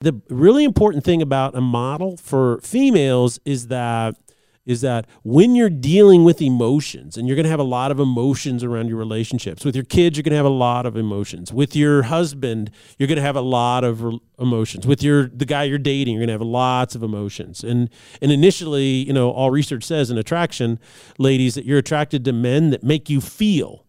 the really important thing about a model for females is that is that when you're dealing with emotions and you're going to have a lot of emotions around your relationships with your kids you're going to have a lot of emotions. With your husband you're going to have a lot of re- emotions. With your the guy you're dating you're going to have lots of emotions. And and initially you know all research says in attraction ladies that you're attracted to men that make you feel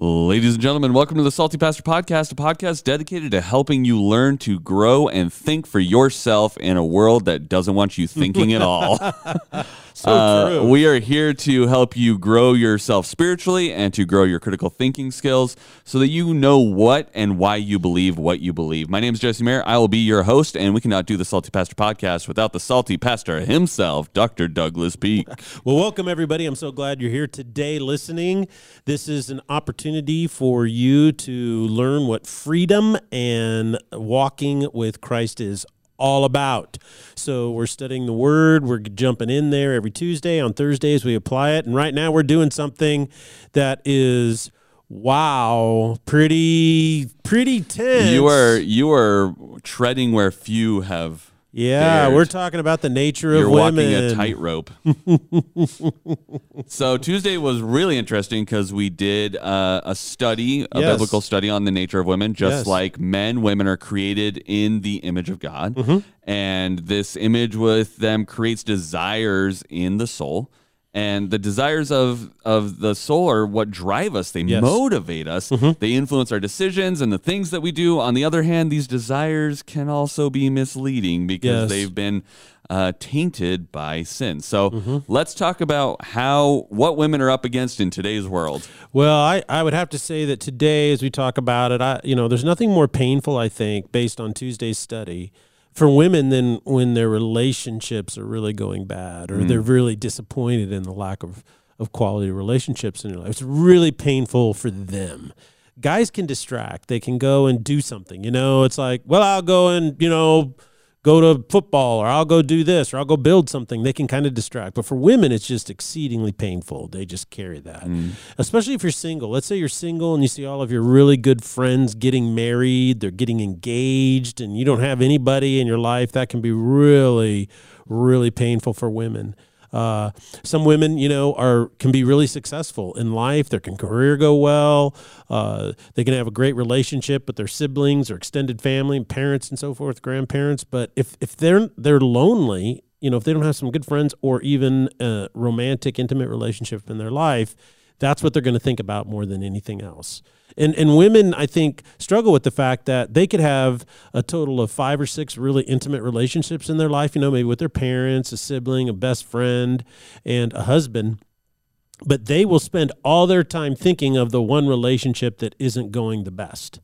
Ladies and gentlemen, welcome to the Salty Pastor Podcast, a podcast dedicated to helping you learn to grow and think for yourself in a world that doesn't want you thinking at all. so Uh, true we are here to help you grow yourself spiritually and to grow your critical thinking skills so that you know what and why you believe what you believe. My name is Jesse Mayer. I will be your host, and we cannot do the Salty Pastor Podcast without the Salty Pastor himself, Dr. Douglas Peak. Well, welcome everybody. I'm so glad you're here today listening. This is an opportunity for you to learn what freedom and walking with Christ is all about. So, we're studying the word, we're jumping in there every Tuesday. On Thursdays, we apply it. And right now, we're doing something that is wow, pretty pretty tense. You are you are treading where few have. Yeah, dared. we're talking about the nature You're of women. You're walking a tightrope. so Tuesday was really interesting because we did uh, a study, a Yes. biblical study on the nature of women. Just Yes. like men, women are created in the image of God, Mm-hmm. and this image with them creates desires in the soul. And the desires of, of the soul are what drive us. They Yes. Mm-hmm. motivate us. They influence our decisions and the things that we do. On the other hand, these desires can also be misleading because Yes. they've been uh, tainted by sin. So Mm-hmm. let's talk about how what women are up against in today's world. Well, I, I would have to say that today, as we talk about it, I you know, there's nothing more painful, I think, based on Tuesday's study, for women than when their relationships are really going bad or they're mm. really disappointed in the lack of, of quality relationships in their life. It's really painful for them. Guys can distract. They can go and do something. You know, it's like, well, I'll go and, you know, go to football or I'll go do this or I'll go build something. They can kind of distract. But for women, it's just exceedingly painful. They just carry that. Mm. Especially if you're single. Let's say you're single and you see all of your really good friends getting married, they're getting engaged, and you don't have anybody in your life. That can be really, really painful for women. Uh, some women, you know, are can be really successful in life. Their can career go well. Uh, they can have a great relationship with their siblings or extended family, parents, and so forth, grandparents. But if if they're they're lonely, you know, if they don't have some good friends or even a romantic, intimate relationship in their life, that's what they're going to think about more than anything else. And and women, I think, struggle with the fact that they could have a total of five or six really intimate relationships in their life. You know, maybe with their parents, a sibling, a best friend, and a husband. But they will spend all their time thinking of the one relationship that isn't going the best.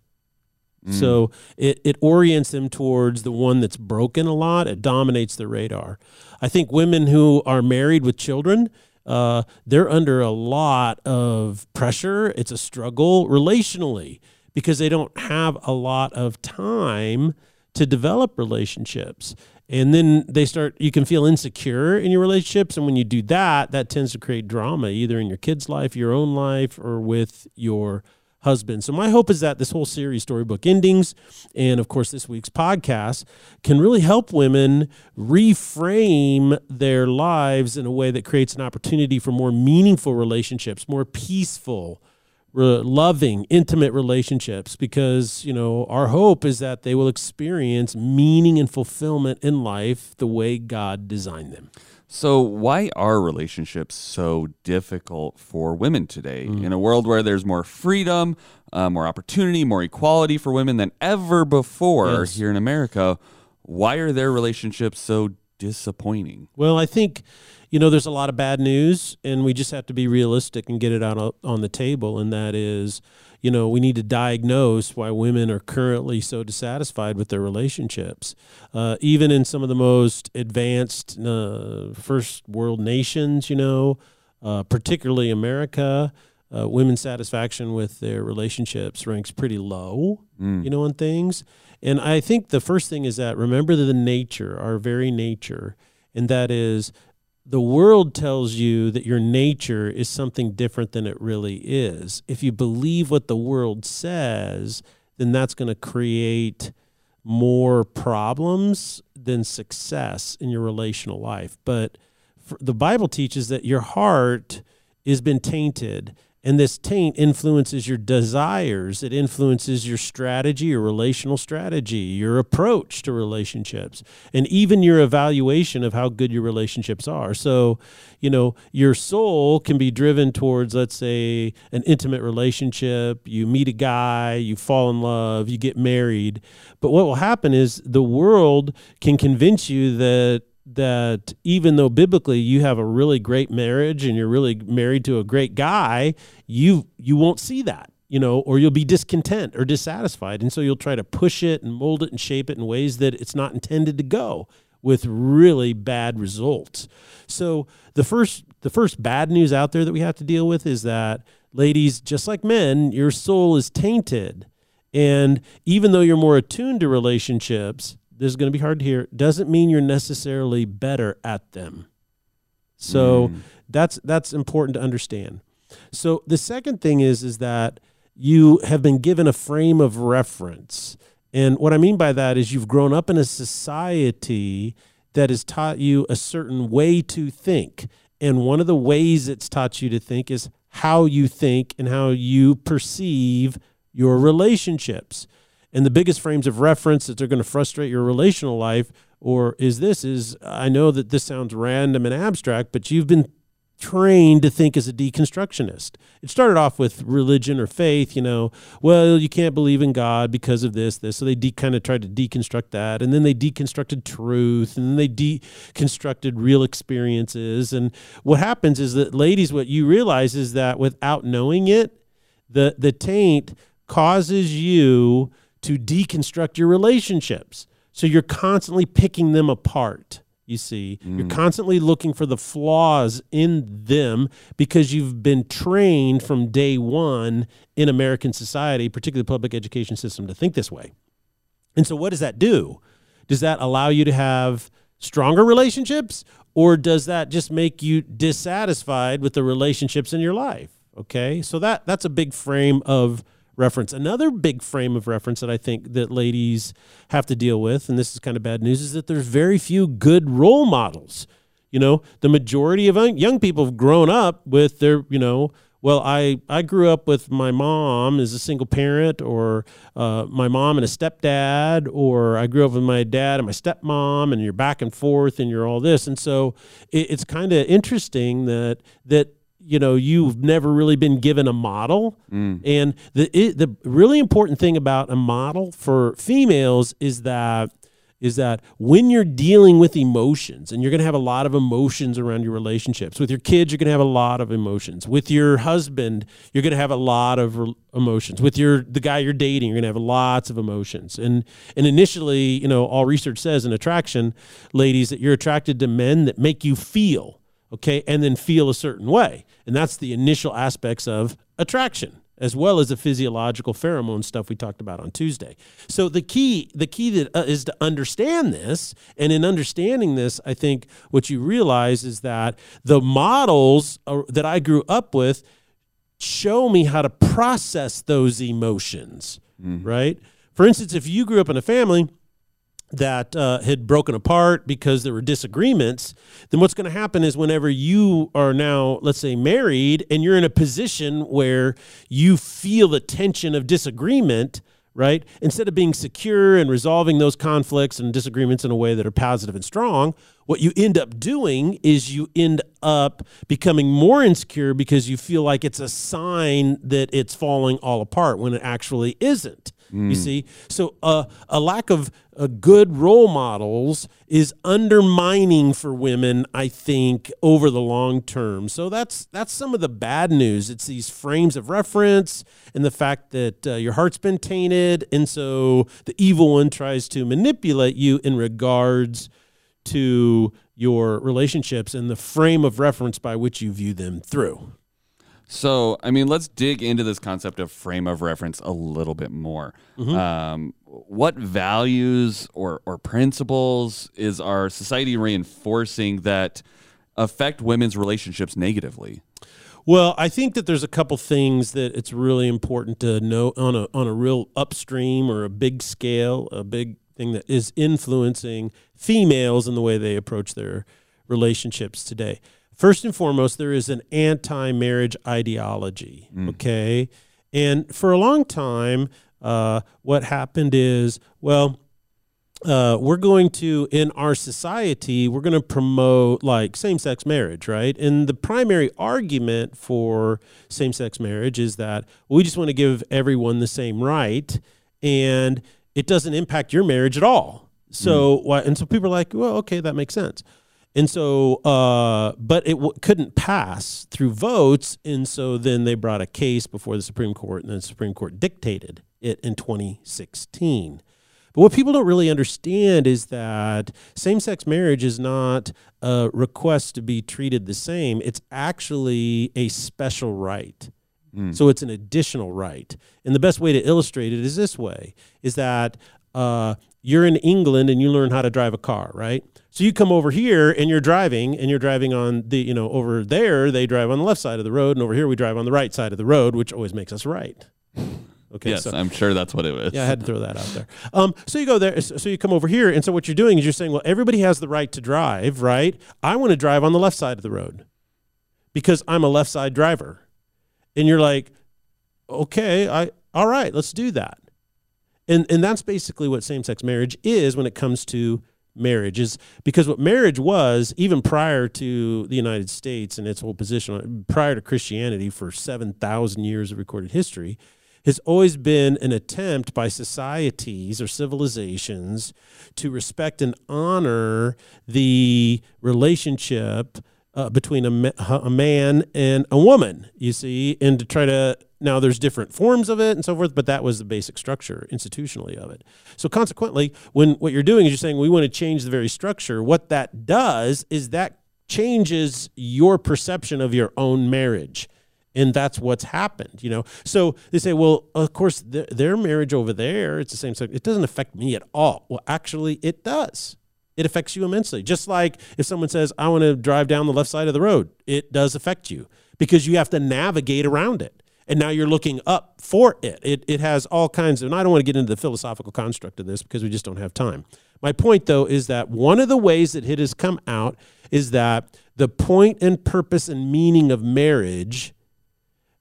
Mm. So it, it orients them towards the one that's broken a lot. It dominates the radar. I think women who are married with children, uh, they're under a lot of pressure. It's a struggle relationally because they don't have a lot of time to develop relationships. And then they start, you can feel insecure in your relationships. And when you do that, that tends to create drama either in your kid's life, your own life, or with your husband. So my hope is that this whole series, Storybook Endings, and of course this week's podcast, can really help women reframe their lives in a way that creates an opportunity for more meaningful relationships, more peaceful, loving, intimate relationships. Because you know our hope is that they will experience meaning and fulfillment in life the way God designed them. So why are relationships so difficult for women today Mm. in a world where there's more freedom, uh, more opportunity, more equality for women than ever before Yes. here in America? Why are their relationships so disappointing? Well, I think, you know, there's a lot of bad news, and we just have to be realistic and get it out on the table. And that is, you know, we need to diagnose why women are currently so dissatisfied with their relationships. Uh, even in some of the most advanced uh, first world nations, you know, uh, particularly America, uh, women's satisfaction with their relationships ranks pretty low, you know, on things. And I think the first thing is that remember the nature, our very nature, and that is the world tells you that your nature is something different than it really is. If you believe what the world says, then that's going to create more problems than success in your relational life. But the Bible teaches that your heart has been tainted and this taint influences your desires. It influences your strategy, your relational strategy, your approach to relationships, and even your evaluation of how good your relationships are. So, you know, your soul can be driven towards, let's say, an intimate relationship. You meet a guy, you fall in love, you get married. But what will happen is the world can convince you that that even though biblically you have a really great marriage and you're really married to a great guy, you you won't see that, you know, or you'll be discontent or dissatisfied. And so you'll try to push it and mold it and shape it in ways that it's not intended to go with really bad results. So the first the first bad news out there that we have to deal with is that ladies, just like men, your soul is tainted. And even though you're more attuned to relationships, this is going to be hard to hear, doesn't mean you're necessarily better at them. So mm. that's that's important to understand. So the second thing is is that you have been given a frame of reference. And what I mean by that is you've grown up in a society that has taught you a certain way to think. And one of the ways it's taught you to think is how you think and how you perceive your relationships and the biggest frames of reference that they're going to frustrate your relational life or is this is i know that this sounds random and abstract but you've been trained to think as a deconstructionist. It started off with religion or faith you know well you can't believe in god because of this this. So they de- kind of tried to deconstruct that and then they deconstructed truth and then they deconstructed real experiences. And what happens is that ladies what you realize is that without knowing it the the taint causes you to deconstruct your relationships. So you're constantly picking them apart. You see, mm. you're constantly looking for the flaws in them because you've been trained from day one in American society, particularly the public education system, to think this way. And so, what does that do? Does that allow you to have stronger relationships, or does that just make you dissatisfied with the relationships in your life? Okay, so that that's a big frame of reference. Another big frame of reference that I think that ladies have to deal with, and this is kind of bad news, is that there's very few good role models. You know, the majority of young people have grown up with their, you know, well, I, I grew up with my mom as a single parent, or uh, my mom and a stepdad, or I grew up with my dad and my stepmom, and you're back and forth, and you're all this, and so it, it's kind of interesting that that you know you've never really been given a model. Mm. and the it, the really important thing about a model for females is that is that when you're dealing with emotions and you're going to have a lot of emotions around your relationships with your kids you're going to have a lot of emotions. With your husband you're going to have a lot of re- emotions. With your the guy you're dating you're going to have lots of emotions. And and initially you know all research says in attraction ladies that you're attracted to men that make you feel okay, and then feel a certain way. And that's the initial aspects of attraction as well as the physiological pheromone stuff we talked about on Tuesday. So the key the key that uh, is to understand this and in understanding this I think what you realize is that the models uh, that I grew up with show me how to process those emotions, mm-hmm. right? For instance, if you grew up in a family that uh, had broken apart because there were disagreements, then what's going to happen is whenever you are now, let's say, married and you're in a position where you feel the tension of disagreement, right? Instead of being secure and resolving those conflicts and disagreements in a way that are positive and strong, what you end up doing is you end up becoming more insecure because you feel like it's a sign that it's falling all apart when it actually isn't. You see, so uh, a lack of uh, good role models is undermining for women, I think, over the long term. So that's that's some of the bad news. It's these frames of reference and the fact that uh, your heart's been tainted, and so the evil one tries to manipulate you in regards to your relationships and the frame of reference by which you view them through. So, I mean, let's dig into this concept of frame of reference a little bit more. Mm-hmm. Um, what values or, or principles is our society reinforcing that affect women's relationships negatively? Well, I think that there's a couple things that it's really important to know on a on a real upstream or a big scale, a big thing that is influencing females in the way they approach their relationships today. First and foremost, there is an anti-marriage ideology. Mm. Okay, and for a long time, uh, what happened is, well, uh, we're going to in our society we're going to promote like same-sex marriage right? And the primary argument for same-sex marriage is that we just want to give everyone the same right and it doesn't impact your marriage at all. So why and so people are like well okay that makes sense. And so uh, but it w- couldn't pass through votes and so then they brought a case before the supreme court and the supreme court dictated it in 2016 but what people don't really understand is that same sex marriage is not a request to be treated the same. It's actually a special right. So it's an additional right. And the best way to illustrate it is this way is that uh, you're in England and you learn how to drive a car, right? So you come over here and you're driving and you're driving on the, you know, over there they drive on the left side of the road and over here we drive on the right side of the road, which always makes us right. Okay. yes, so I'm sure that's what it was. yeah, I had to throw that out there. Um, so you go there, so you come over here, and so what you're doing is you're saying, well, everybody has the right to drive, right? I want to drive on the left side of the road because I'm a left side driver, and you're like, okay, I all right, let's do that, and and that's basically what same sex marriage is when it comes to marriage is because what marriage was even prior to the United States and its whole position prior to Christianity for 7,000 years of recorded history has always been an attempt by societies or civilizations to respect and honor the relationship uh, between a, ma- a man and a woman, you see, and to try to now there's different forms of it and so forth, but that was the basic structure institutionally of it. So consequently, when what you're doing is you're saying we want to change the very structure, what that does is that changes your perception of your own marriage and that's what's happened you know? So they say well of course their, their marriage over there it's the same sex it doesn't affect me at all. Well actually it does. It affects you immensely. Just like if someone says i want to drive down the left side of the road it does affect you because you have to navigate around it. And now you're looking up for it. It, it has all kinds of, and I don't want to get into the philosophical construct of this because we just don't have time. My point, though, is that one of the ways that it has come out is that the point and purpose and meaning of marriage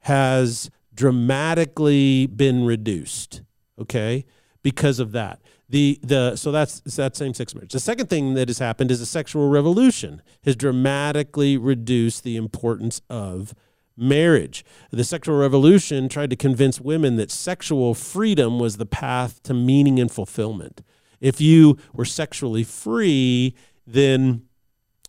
has dramatically been reduced. Okay, because of that. The the so that's that same sex marriage. The second thing that has happened is a sexual revolution has dramatically reduced the importance of marriage. The sexual revolution tried to convince women that sexual freedom was the path to meaning and fulfillment. If you were sexually free, then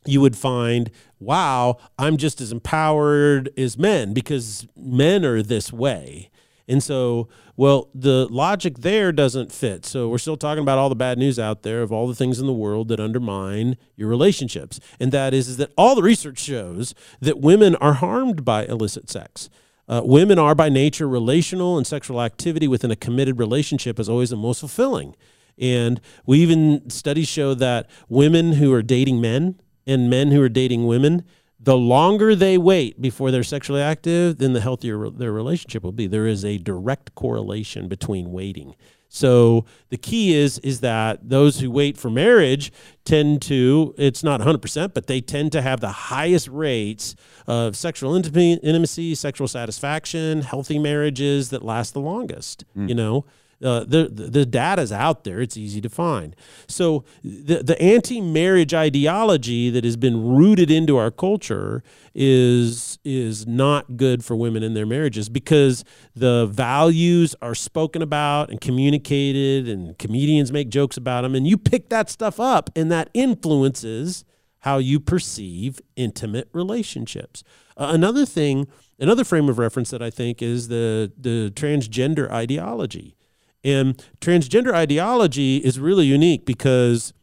you would find, wow, I'm just as empowered as men because men are this way. And so, well, the logic there doesn't fit. So we're still talking about all the bad news out there of all the things in the world that undermine your relationships. And that is, is that all the research shows that women are harmed by illicit sex. Uh, women are by nature relational, and sexual activity within a committed relationship is always the most fulfilling. And we even studies show that women who are dating men and men who are dating women, the longer they wait before they're sexually active, then the healthier their relationship will be. There is a direct correlation between waiting. So the key is is that those who wait for marriage tend to it's not 100% but they tend to have the highest rates of sexual intimacy, sexual satisfaction healthy marriages that last the longest hmm. you know uh, the the data's out there. It's easy to find. So the the anti-marriage ideology that has been rooted into our culture is is not good for women in their marriages because the values are spoken about and communicated, and comedians make jokes about them, and you pick that stuff up, and that influences how you perceive intimate relationships. Uh, another thing, another frame of reference that I think is the the transgender ideology. And transgender ideology is really unique because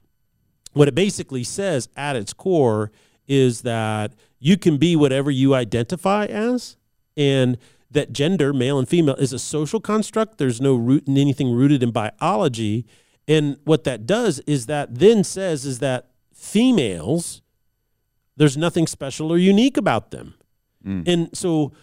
what it basically says at its core is that you can be whatever you identify as, and that gender, male and female, is a social construct. There's no root in anything rooted in biology. And what that does is that then says is that females There's nothing special or unique about them. Mm. And so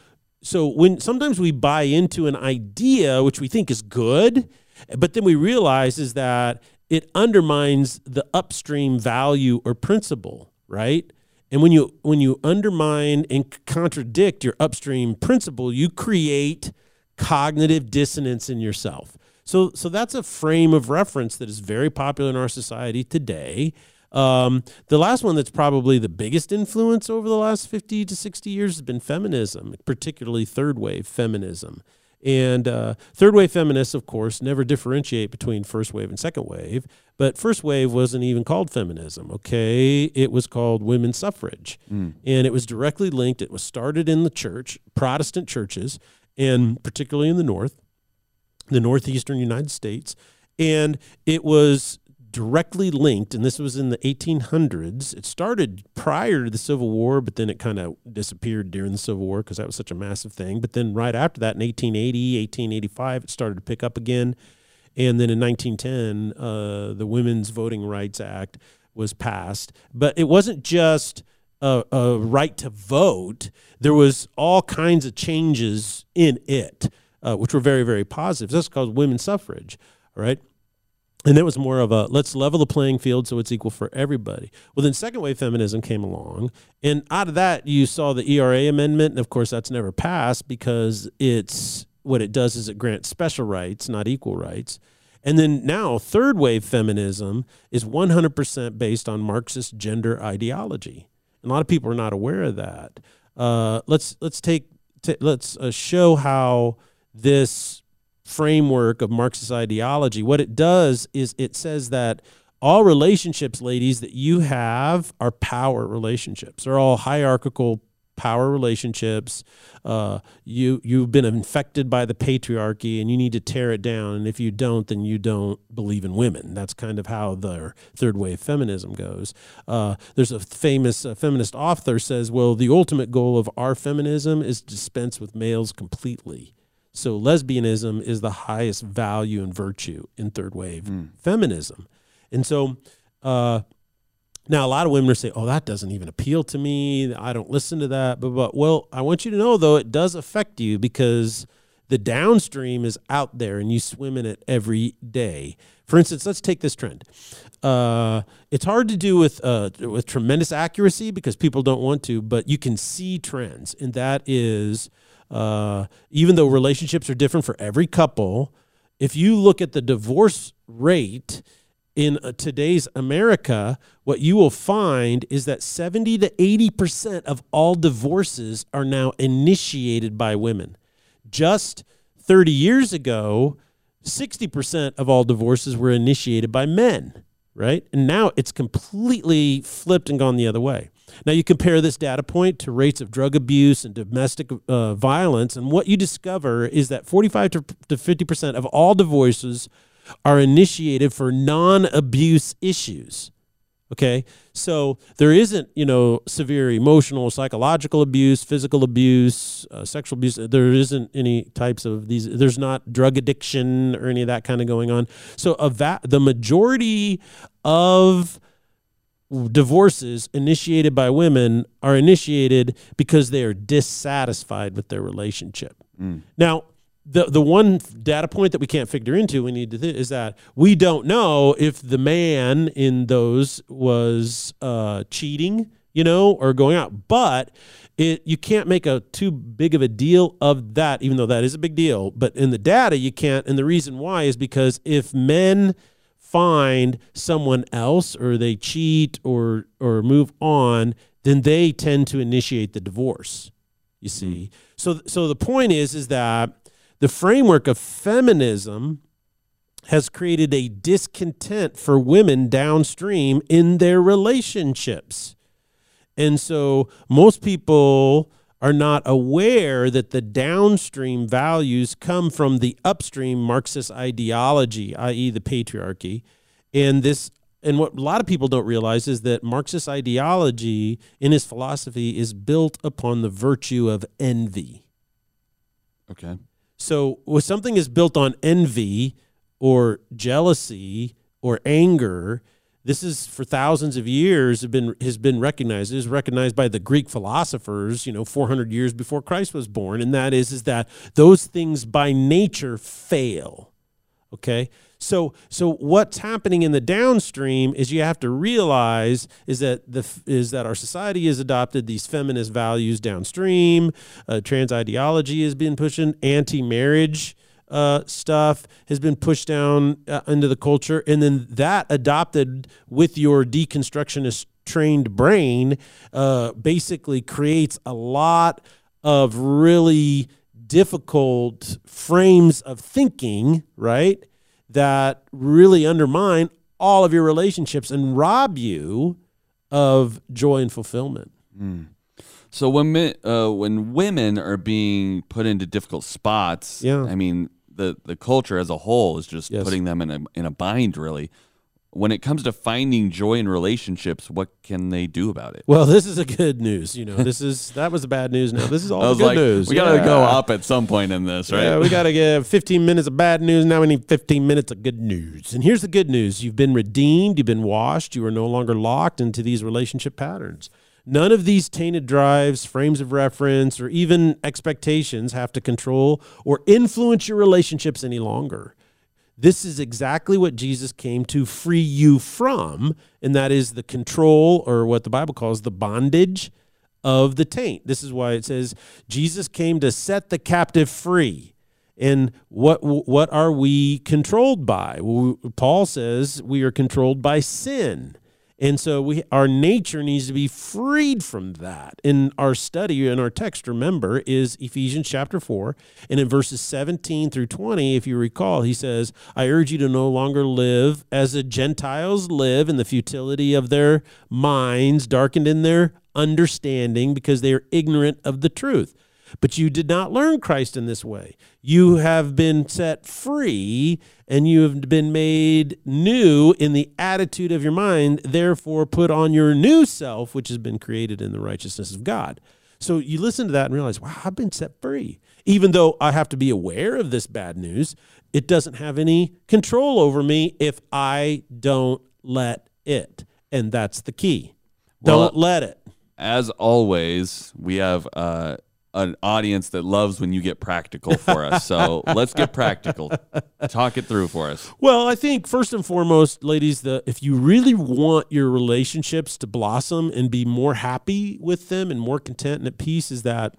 so when sometimes we buy into an idea which we think is good, but then we realize is that it undermines the upstream value or principle, right? And when you when you undermine and contradict your upstream principle, you create cognitive dissonance in yourself. So so that's a frame of reference that is very popular in our society today. Um, the last one that's probably the biggest influence over the last 50 to 60 years has been feminism, particularly third wave feminism. And uh, third wave feminists, of course, never differentiate between first wave and second wave. But first wave wasn't even called feminism, okay? It was called women's suffrage. And it was directly linked, it was started in the church, Protestant churches, and particularly in the North, the Northeastern United States. And it was directly linked, and this was in the 1800s. It started prior to the Civil War, but then it kind of disappeared during the Civil War because that was such a massive thing. But then right after that, in 1880, 1885, it started to pick up again. And then in 1910, uh, the Women's Voting Rights Act was passed. But it wasn't just a, a right to vote, there was all kinds of changes in it, uh, which were very, very positive. That's called women's suffrage, right? And it was more of a let's level the playing field so it's equal for everybody. Well, then second wave feminism came along, and out of that you saw the ERA amendment, and of course that's never passed because it's what it does is it grants special rights, not equal rights. And then now third wave feminism is 100% based on Marxist gender ideology. And a lot of people are not aware of that. Uh, let's let's take t- let's uh, show how this framework of Marxist ideology, what it does is it says that all relationships, ladies, that you have are power relationships. They're all hierarchical power relationships. Uh, you you've been infected by the patriarchy, and you need to tear it down. And if you don't, then you don't believe in women. That's kind of how the third wave feminism goes. Uh, there's a famous uh, feminist author says, "Well, the ultimate goal of our feminism is to dispense with males completely." So lesbianism is the highest value and virtue in third wave feminism. And so uh, now a lot of women are saying, "Oh, that doesn't even appeal to me. I don't listen to that." But, but well, I want you to know though it does affect you because the downstream is out there and you swim in it every day. For instance, let's take this trend. Uh, it's hard to do with uh, with tremendous accuracy because people don't want to, but you can see trends, and that is uh, even though relationships are different for every couple, if you look at the divorce rate in uh, today's America, what you will find is that 70 to 80% of all divorces are now initiated by women. Just 30 years ago, 60% of all divorces were initiated by men, right? And now it's completely flipped and gone the other way. Now you compare this data point to rates of drug abuse and domestic uh, violence, and what you discover is that 45 to, to 50% of all divorces are initiated for non-abuse issues. Okay, so there isn't, you know, severe emotional, psychological abuse, physical abuse, uh, sexual abuse. There isn't any types of these. There's not drug addiction or any of that kind of going on. So a va- the majority of divorces initiated by women are initiated because they are dissatisfied with their relationship. Now, the the one data point that we can't figure into we need to th- is that we don't know if the man in those was uh, cheating, you know, or going out. But it you can't make a too big of a deal of that, even though that is a big deal. But in the data, you can't, and the reason why is because if men find someone else or they cheat or or move on, then they tend to initiate the divorce. You hmm. see, so so the point is is that the framework of feminism has created a discontent for women downstream in their relationships. And so most people are not aware that the downstream values come from the upstream Marxist ideology, i.e., the patriarchy. And this and what a lot of people don't realize is that Marxist ideology in his philosophy is built upon the virtue of envy. Okay. So, when something is built on envy or jealousy or anger, this is for thousands of years have been has been recognized. It is recognized by the Greek philosophers, you know, 400 years before Christ was born, and that is is that those things by nature fail. Okay? So so what's happening in the downstream is you have to realize is that the is that our society has adopted these feminist values downstream. Uh, trans ideology has been pushing anti-marriage uh, stuff has been pushed down uh, into the culture, and then that adopted with your deconstructionist trained brain uh, basically creates a lot of really difficult frames of thinking, right? That really undermine all of your relationships and rob you of joy and fulfillment. Mm. So when uh, when women are being put into difficult spots, Yeah. I mean the the culture as a whole is just Yes. putting them in a in a bind. Really, when it comes to finding joy in relationships, what can they do about it? Well, this is a good news. You know, this is that was the bad news. Now this is all good like, news. we gotta go up at some point in this, right? Yeah, we got to get 15 minutes of bad news. Now we need 15 minutes of good news. And here's the good news you've been redeemed, you've been washed, you are no longer locked into these relationship patterns. None of these tainted drives, frames of reference, or even expectations have to control or influence your relationships any longer. This is exactly what Jesus came to free you from, and that is the control, or what the Bible calls the bondage of the taint. This is why it says Jesus came to set the captive free. And what what are we controlled by? Well, Paul says we are controlled by sin. And so we our nature needs to be freed from that. In our study in our text, remember, is Ephesians chapter 4. And in verses 17 through 20, if you recall, he says, I urge you to no longer live as the Gentiles live in the futility of their minds, darkened in their understanding, because they are ignorant of the truth. But you did not learn Christ in this way. You have been set free and you have been made new in the attitude of your mind. Therefore, put on your new self, which has been created in the righteousness of God. So you listen to that and realize, wow, I've been set free. Even though I have to be aware of this bad news, it doesn't have any control over me if I don't let it. And that's the key. Well, Don't let it. As always, we have uh, an audience that loves when you get practical for us. So let's get practical. Talk it through for us. Well, I think first and foremost, ladies, the if you really want your relationships to blossom and be more happy with them and more content and at peace, is that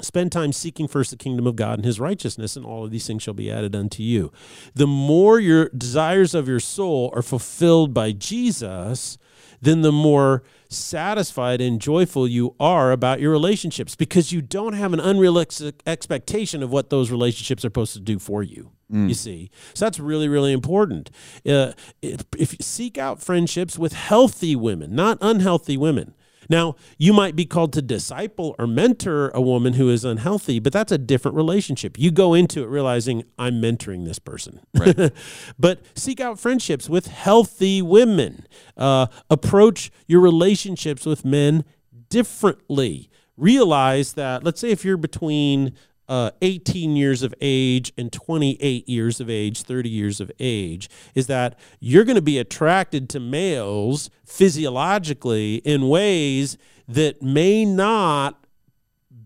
spend time seeking first the kingdom of God and his righteousness, and all of these things shall be added unto you. The more your desires of your soul are fulfilled by Jesus, then the more satisfied and joyful you are about your relationships because you don't have an unrealistic expectation of what those relationships are supposed to do for you. You see, so that's really, really important. Uh, if, if you seek out friendships with healthy women, not unhealthy women. Now, you might be called to disciple or mentor a woman who is unhealthy, but that's a different relationship. You go into it realizing I'm mentoring this person. Right. but seek out friendships with healthy women. Uh, approach your relationships with men differently. Realize that, let's say, if you're between uh, 18 years of age and 28 years of age, 30 years of age, is that you're going to be attracted to males physiologically in ways that may not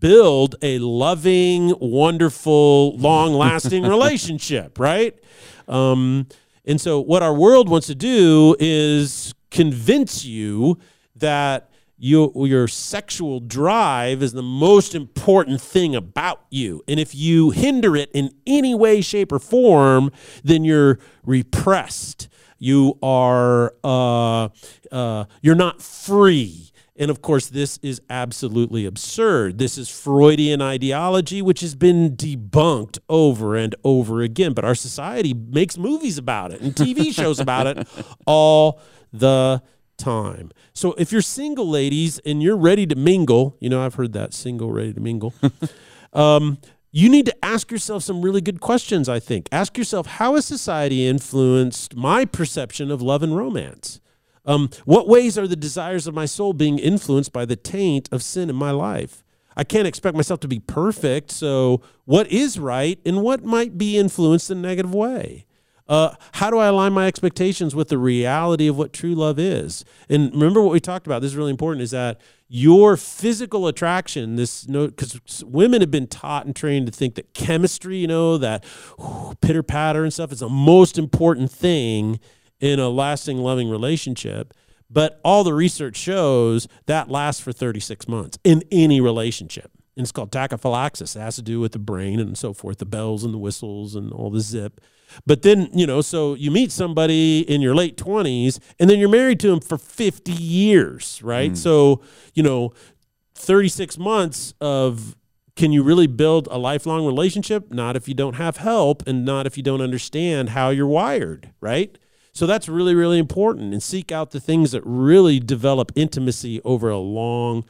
build a loving, wonderful, long lasting relationship, right? Um, and so, what our world wants to do is convince you that you, your sexual drive is the most important thing about you. And if you hinder it in any way, shape, or form, then you're repressed. You are uh, uh, you're not free. And of course, this is absolutely absurd. This is Freudian ideology, which has been debunked over and over again. But our society makes movies about it and TV shows about it all the time. So if you're single, ladies, and you're ready to mingle, you know, I've heard that single, ready to mingle. um, you need to ask yourself some really good questions, I think. Ask yourself, how has society influenced my perception of love and romance? Um, what ways are the desires of my soul being influenced by the taint of sin in my life? I can't expect myself to be perfect. So, what is right and what might be influenced in a negative way? Uh, how do I align my expectations with the reality of what true love is? And remember what we talked about. This is really important. Is that your physical attraction? This no, because women have been taught and trained to think that chemistry, you know, that pitter patter and stuff, is the most important thing in a lasting, loving relationship. But all the research shows that lasts for 36 months in any relationship. And it's called tachyphylaxis. It has to do with the brain and so forth, the bells and the whistles and all the zip. But then, you know, so you meet somebody in your late 20s and then you're married to them for 50 years, right? Mm. So, you know, 36 months of can you really build a lifelong relationship? Not if you don't have help and not if you don't understand how you're wired, right? So that's really, really important and seek out the things that really develop intimacy over a long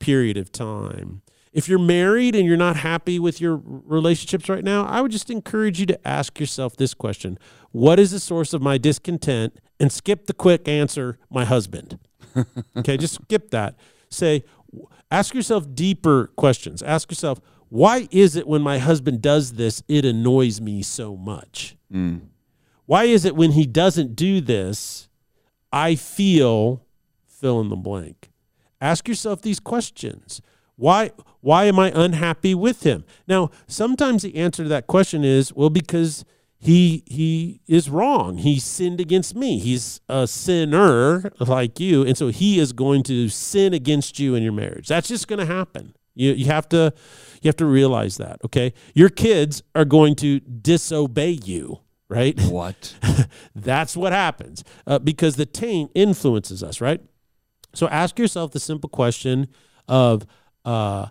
period of time. If you're married and you're not happy with your relationships right now, I would just encourage you to ask yourself this question What is the source of my discontent? And skip the quick answer, my husband. okay, just skip that. Say, ask yourself deeper questions. Ask yourself, why is it when my husband does this, it annoys me so much? Mm. Why is it when he doesn't do this, I feel fill in the blank? Ask yourself these questions. Why why am I unhappy with him? Now, sometimes the answer to that question is, well, because he he is wrong. He sinned against me. He's a sinner like you, and so he is going to sin against you in your marriage. That's just going to happen. You you have to you have to realize that, okay? Your kids are going to disobey you, right? What? That's what happens uh, because the taint influences us, right? So ask yourself the simple question of uh,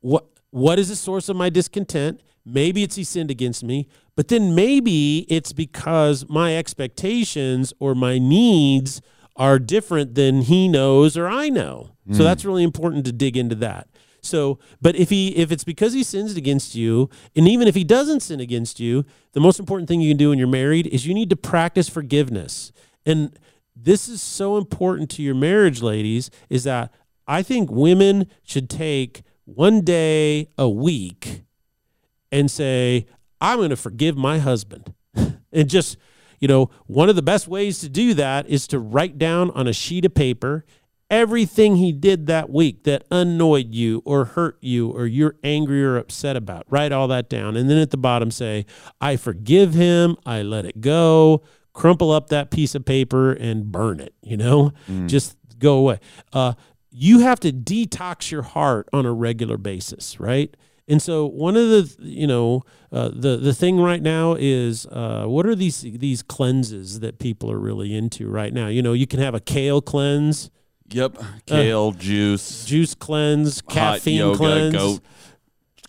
what what is the source of my discontent? Maybe it's he sinned against me, but then maybe it's because my expectations or my needs are different than he knows or I know. Mm. So hmm. that's really important to dig into that. So, but if he if it's because he sins against you, and even if he doesn't sin against you, the most important thing you can do when you're married is you need to practice forgiveness. And this is so important to your marriage, ladies, is that I think women should take one day a week and say, I'm going to forgive my husband. and just, you know, one of the best ways to do that is to write down on a sheet of paper everything he did that week that annoyed you or hurt you or you're angry or upset about. Write all that down. And then at the bottom say, I forgive him. I let it go. Crumple up that piece of paper and burn it, you know, mm. just go away. Uh, you have to detox your heart on a regular basis, right? And so one of the you know uh, the the thing right now is uh, what are these these cleanses that people are really into right now? You know, you can have a kale cleanse. Yep, uh, kale uh, juice, juice cleanse, caffeine yoga, cleanse, goat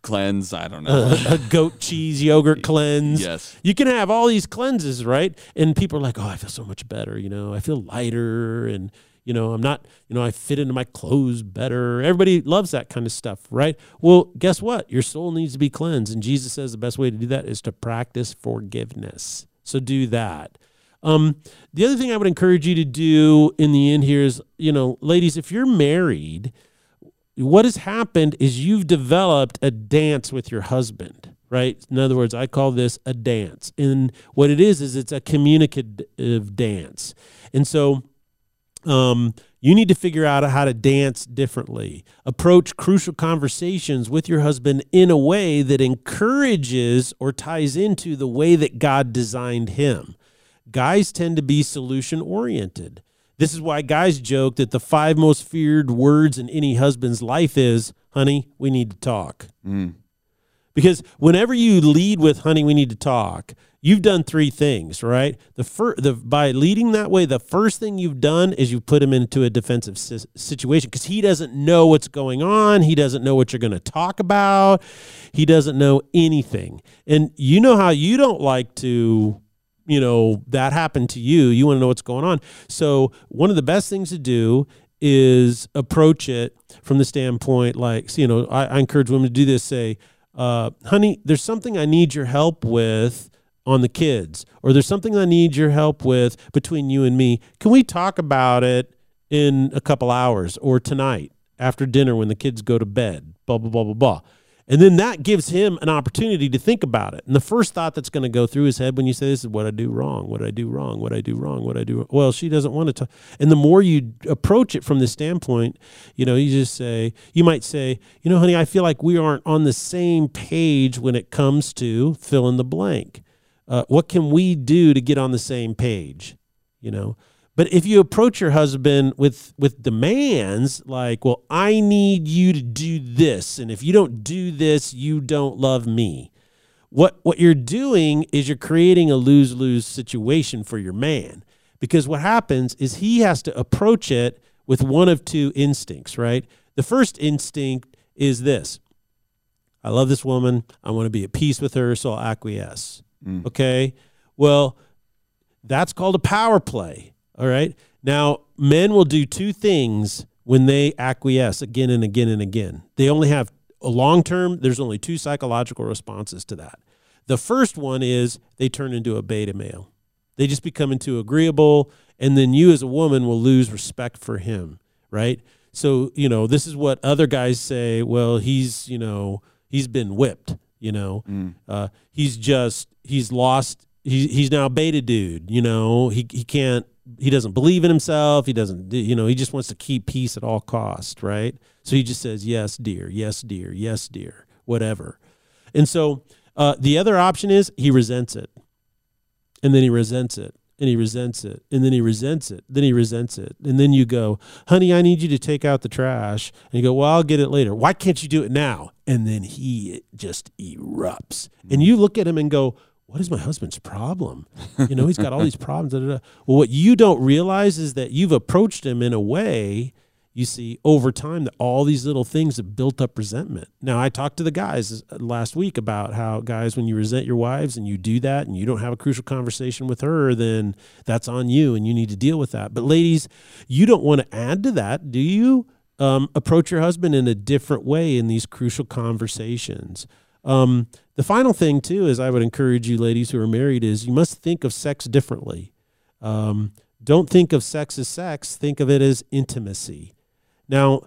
cleanse. I don't know. a goat cheese yogurt cleanse. Yes. You can have all these cleanses, right? And people are like, "Oh, I feel so much better." You know, I feel lighter and you know, I'm not, you know, I fit into my clothes better. Everybody loves that kind of stuff, right? Well, guess what? Your soul needs to be cleansed. And Jesus says the best way to do that is to practice forgiveness. So do that. Um, the other thing I would encourage you to do in the end here is, you know, ladies, if you're married, what has happened is you've developed a dance with your husband, right? In other words, I call this a dance. And what it is, is it's a communicative dance. And so, um, you need to figure out how to dance differently. Approach crucial conversations with your husband in a way that encourages or ties into the way that God designed him. Guys tend to be solution oriented. This is why guys joke that the five most feared words in any husband's life is, honey, we need to talk. Mm. Because whenever you lead with, honey, we need to talk, you've done three things, right? The first, the by leading that way, the first thing you've done is you've put him into a defensive si- situation because he doesn't know what's going on. He doesn't know what you're going to talk about. He doesn't know anything, and you know how you don't like to. You know, that happened to you. You want to know what's going on. So, one of the best things to do is approach it from the standpoint like, you know, I, I encourage women to do this. Say, uh, honey, there's something I need your help with on the kids, or there's something I need your help with between you and me. Can we talk about it in a couple hours or tonight after dinner when the kids go to bed? Blah, blah, blah, blah, blah. And then that gives him an opportunity to think about it. And the first thought that's going to go through his head when you say this is what I do wrong, what I do wrong, what I do wrong, what I do. Well, she doesn't want to talk. And the more you approach it from this standpoint, you know, you just say, you might say, you know, honey, I feel like we aren't on the same page when it comes to fill in the blank. Uh, what can we do to get on the same page? You know, but if you approach your husband with with demands like, "Well, I need you to do this, and if you don't do this, you don't love me." What what you're doing is you're creating a lose-lose situation for your man. Because what happens is he has to approach it with one of two instincts, right? The first instinct is this. I love this woman. I want to be at peace with her, so I'll acquiesce. Mm. Okay? Well, that's called a power play all right. Now, men will do two things when they acquiesce again and again and again. They only have a long term, there's only two psychological responses to that. The first one is they turn into a beta male. They just become into agreeable, and then you as a woman will lose respect for him, right? So, you know, this is what other guys say, well, he's, you know, he's been whipped, you know. Mm. Uh, he's just he's lost he's he's now a beta dude, you know. He he can't he doesn't believe in himself. He doesn't, you know, he just wants to keep peace at all cost, right? So he just says, yes, dear, yes, dear, yes, dear, whatever. And so uh, the other option is he resents it. And then he resents it. And he resents it. And then he resents it. Then he resents it. And then you go, honey, I need you to take out the trash. And you go, well, I'll get it later. Why can't you do it now? And then he just erupts. And hmm. you look at him and go, what is my husband's problem? You know, he's got all these problems. Da, da, da. Well, what you don't realize is that you've approached him in a way, you see, over time, that all these little things have built up resentment. Now, I talked to the guys uh, last week about how, guys, when you resent your wives and you do that and you don't have a crucial conversation with her, then that's on you and you need to deal with that. But, ladies, you don't want to add to that, do you? Um, approach your husband in a different way in these crucial conversations. Um, the final thing too is I would encourage you ladies who are married is you must think of sex differently. Um, don't think of sex as sex. Think of it as intimacy. Now,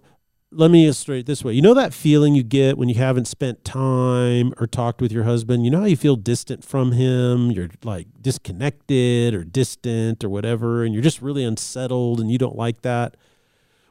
let me illustrate this way. You know that feeling you get when you haven't spent time or talked with your husband? You know how you feel distant from him? You're like disconnected or distant or whatever, and you're just really unsettled and you don't like that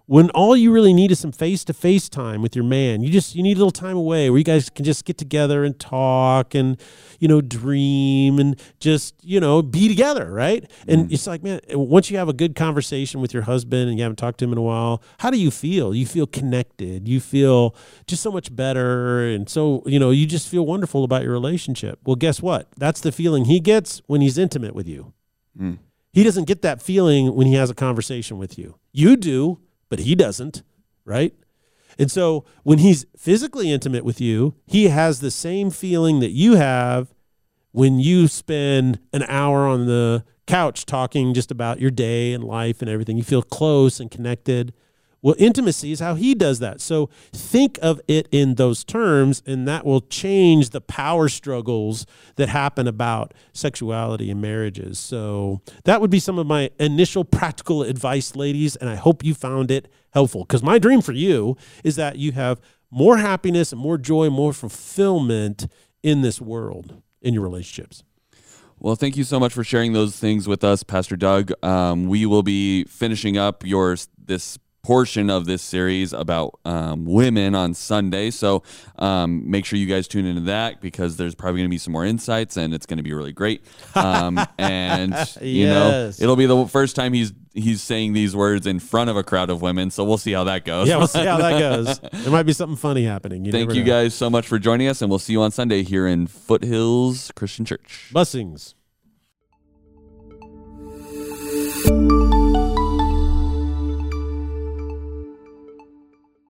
when all you really need is some face-to-face time with your man you just you need a little time away where you guys can just get together and talk and you know dream and just you know be together right? And Mm. it's like man once you have a good conversation with your husband and you haven't talked to him in a while how do you feel? You feel connected. You feel just so much better and so you know you just feel wonderful about your relationship. Well guess what? That's the feeling he gets when he's intimate with you. Mm. he doesn't get that feeling when he has a conversation with you. You do but he doesn't, right? And so when he's physically intimate with you, he has the same feeling that you have when you spend an hour on the couch talking just about your day and life and everything. You feel close and connected. Well, intimacy is how he does that. So think of it in those terms, and that will change the power struggles that happen about sexuality in marriages. So that would be some of my initial practical advice, ladies, and I hope you found it helpful. Because my dream for you is that you have more happiness and more joy, more fulfillment in this world in your relationships. Well, thank you so much for sharing those things with us, Pastor Doug. Um, we will be finishing up your this portion of this series about um, women on Sunday. So um, make sure you guys tune into that because there's probably going to be some more insights and it's going to be really great. Um, and yes. you know, it'll be the first time he's he's saying these words in front of a crowd of women. So we'll see how that goes. Yeah, we'll see how that goes. There might be something funny happening. You Thank you know. guys so much for joining us, and we'll see you on Sunday here in Foothills Christian Church. Blessings.